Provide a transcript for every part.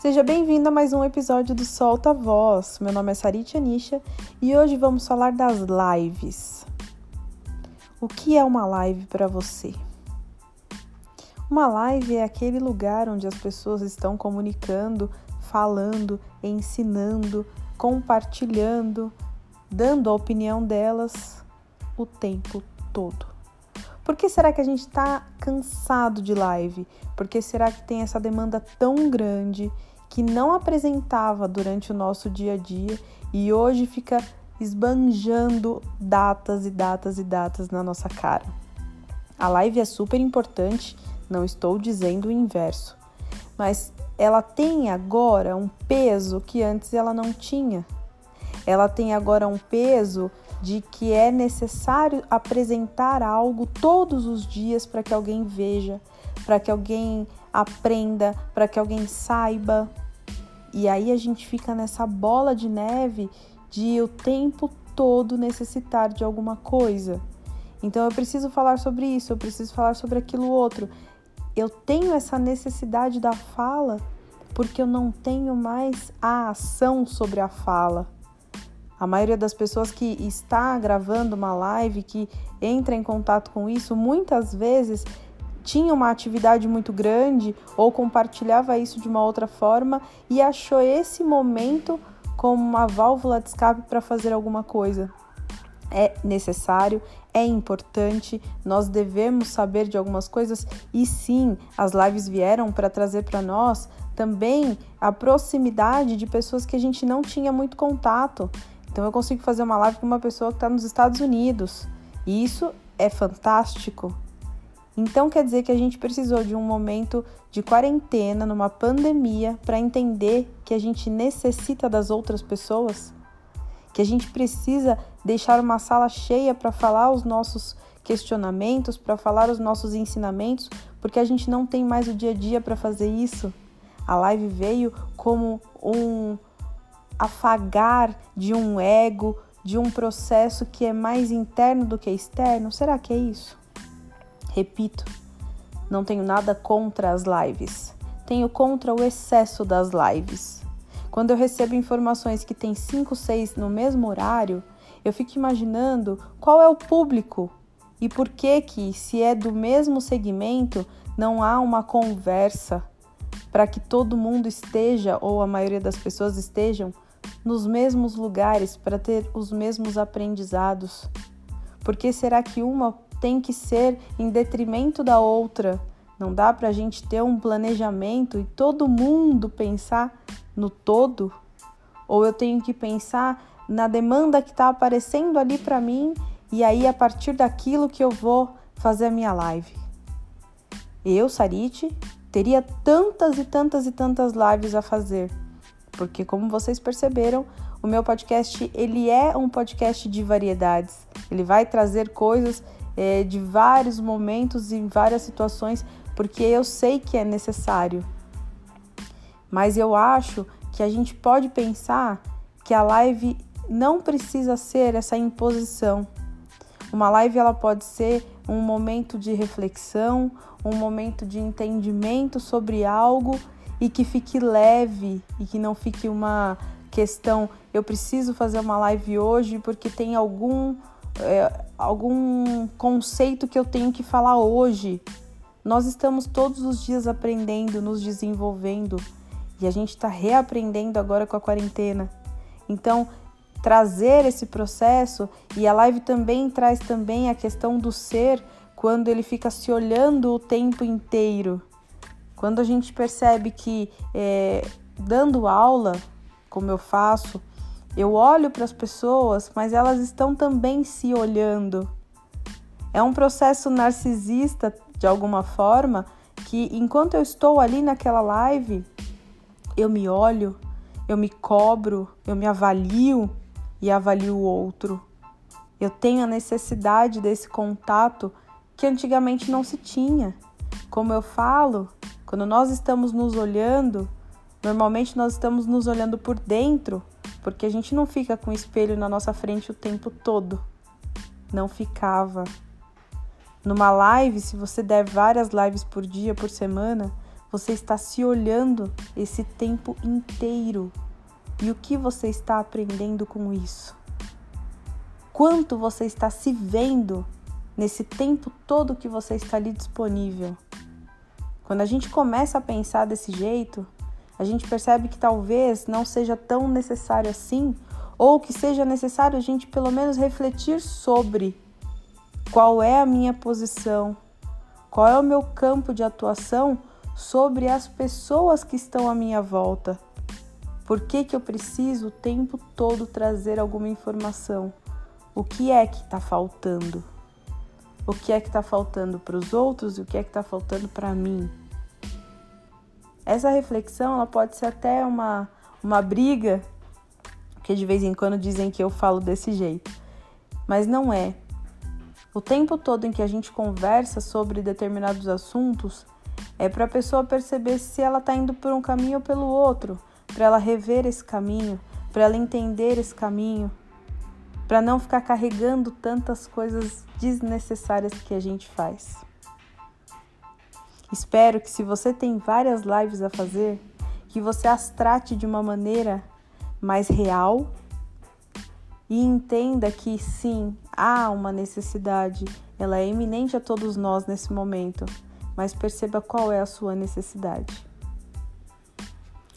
Seja bem-vindo a mais um episódio do Solta Voz. Meu nome é Sarit Anisha e hoje vamos falar das lives. O que é uma live para você? Uma live é aquele lugar onde as pessoas estão comunicando, falando, ensinando, compartilhando, dando a opinião delas o tempo todo. Por que será que a gente está cansado de live? Por que será que tem essa demanda tão grande que não apresentava durante o nosso dia a dia e hoje fica esbanjando datas e datas e datas na nossa cara. A live é super importante, não estou dizendo o inverso, mas ela tem agora um peso que antes ela não tinha. Ela tem agora um peso de que é necessário apresentar algo todos os dias para que alguém veja, para que alguém aprenda, para que alguém saiba. E aí a gente fica nessa bola de neve de o tempo todo necessitar de alguma coisa. Então eu preciso falar sobre isso, eu preciso falar sobre aquilo outro. Eu tenho essa necessidade da fala porque eu não tenho mais a ação sobre a fala. A maioria das pessoas que está gravando uma live, que entra em contato com isso, muitas vezes tinha uma atividade muito grande ou compartilhava isso de uma outra forma e achou esse momento como uma válvula de escape para fazer alguma coisa. É necessário, é importante, nós devemos saber de algumas coisas e sim, as lives vieram para trazer para nós também a proximidade de pessoas que a gente não tinha muito contato. Então eu consigo fazer uma live com uma pessoa que está nos Estados Unidos. E isso é fantástico, então quer dizer que a gente precisou de um momento de quarentena, numa pandemia, para entender que a gente necessita das outras pessoas? Que a gente precisa deixar uma sala cheia para falar os nossos questionamentos, para falar os nossos ensinamentos, porque a gente não tem mais o dia a dia para fazer isso? A live veio como um afagar de um ego, de um processo que é mais interno do que externo? Será que é isso? Repito, não tenho nada contra as lives, tenho contra o excesso das lives. Quando eu recebo informações que tem 5, 6 no mesmo horário, eu fico imaginando qual é o público e por que que, se é do mesmo segmento, não há uma conversa para que todo mundo esteja ou a maioria das pessoas estejam nos mesmos lugares para ter os mesmos aprendizados. Por que será que uma tem que ser em detrimento da outra. Não dá para a gente ter um planejamento e todo mundo pensar no todo? Ou eu tenho que pensar na demanda que está aparecendo ali para mim e aí a partir daquilo que eu vou fazer a minha live? Eu, Sarite, teria tantas e tantas e tantas lives a fazer, porque como vocês perceberam, o meu podcast ele é um podcast de variedades. Ele vai trazer coisas é, de vários momentos e várias situações, porque eu sei que é necessário. Mas eu acho que a gente pode pensar que a live não precisa ser essa imposição. Uma live ela pode ser um momento de reflexão, um momento de entendimento sobre algo e que fique leve e que não fique uma questão eu preciso fazer uma live hoje porque tem algum é, algum conceito que eu tenho que falar hoje. Nós estamos todos os dias aprendendo, nos desenvolvendo e a gente está reaprendendo agora com a quarentena. Então, trazer esse processo e a live também traz também a questão do ser quando ele fica se olhando o tempo inteiro. Quando a gente percebe que é, dando aula, como eu faço, eu olho para as pessoas, mas elas estão também se olhando. É um processo narcisista, de alguma forma, que enquanto eu estou ali naquela live, eu me olho, eu me cobro, eu me avalio e avalio o outro. Eu tenho a necessidade desse contato que antigamente não se tinha. Como eu falo, quando nós estamos nos olhando, normalmente nós estamos nos olhando por dentro porque a gente não fica com o espelho na nossa frente o tempo todo. Não ficava. Numa live, se você der várias lives por dia, por semana, você está se olhando esse tempo inteiro e o que você está aprendendo com isso? Quanto você está se vendo nesse tempo todo que você está ali disponível? Quando a gente começa a pensar desse jeito, a gente percebe que talvez não seja tão necessário assim, ou que seja necessário a gente pelo menos refletir sobre qual é a minha posição, qual é o meu campo de atuação sobre as pessoas que estão à minha volta. Por que, que eu preciso o tempo todo trazer alguma informação? O que é que está faltando? O que é que está faltando para os outros e o que é que está faltando para mim? Essa reflexão ela pode ser até uma, uma briga, que de vez em quando dizem que eu falo desse jeito, mas não é. O tempo todo em que a gente conversa sobre determinados assuntos é para a pessoa perceber se ela está indo por um caminho ou pelo outro, para ela rever esse caminho, para ela entender esse caminho, para não ficar carregando tantas coisas desnecessárias que a gente faz. Espero que se você tem várias lives a fazer, que você as trate de uma maneira mais real e entenda que sim, há uma necessidade, ela é iminente a todos nós nesse momento, mas perceba qual é a sua necessidade.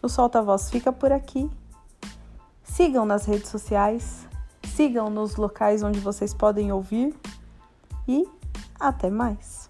O Solta Voz fica por aqui. Sigam nas redes sociais, sigam nos locais onde vocês podem ouvir e até mais.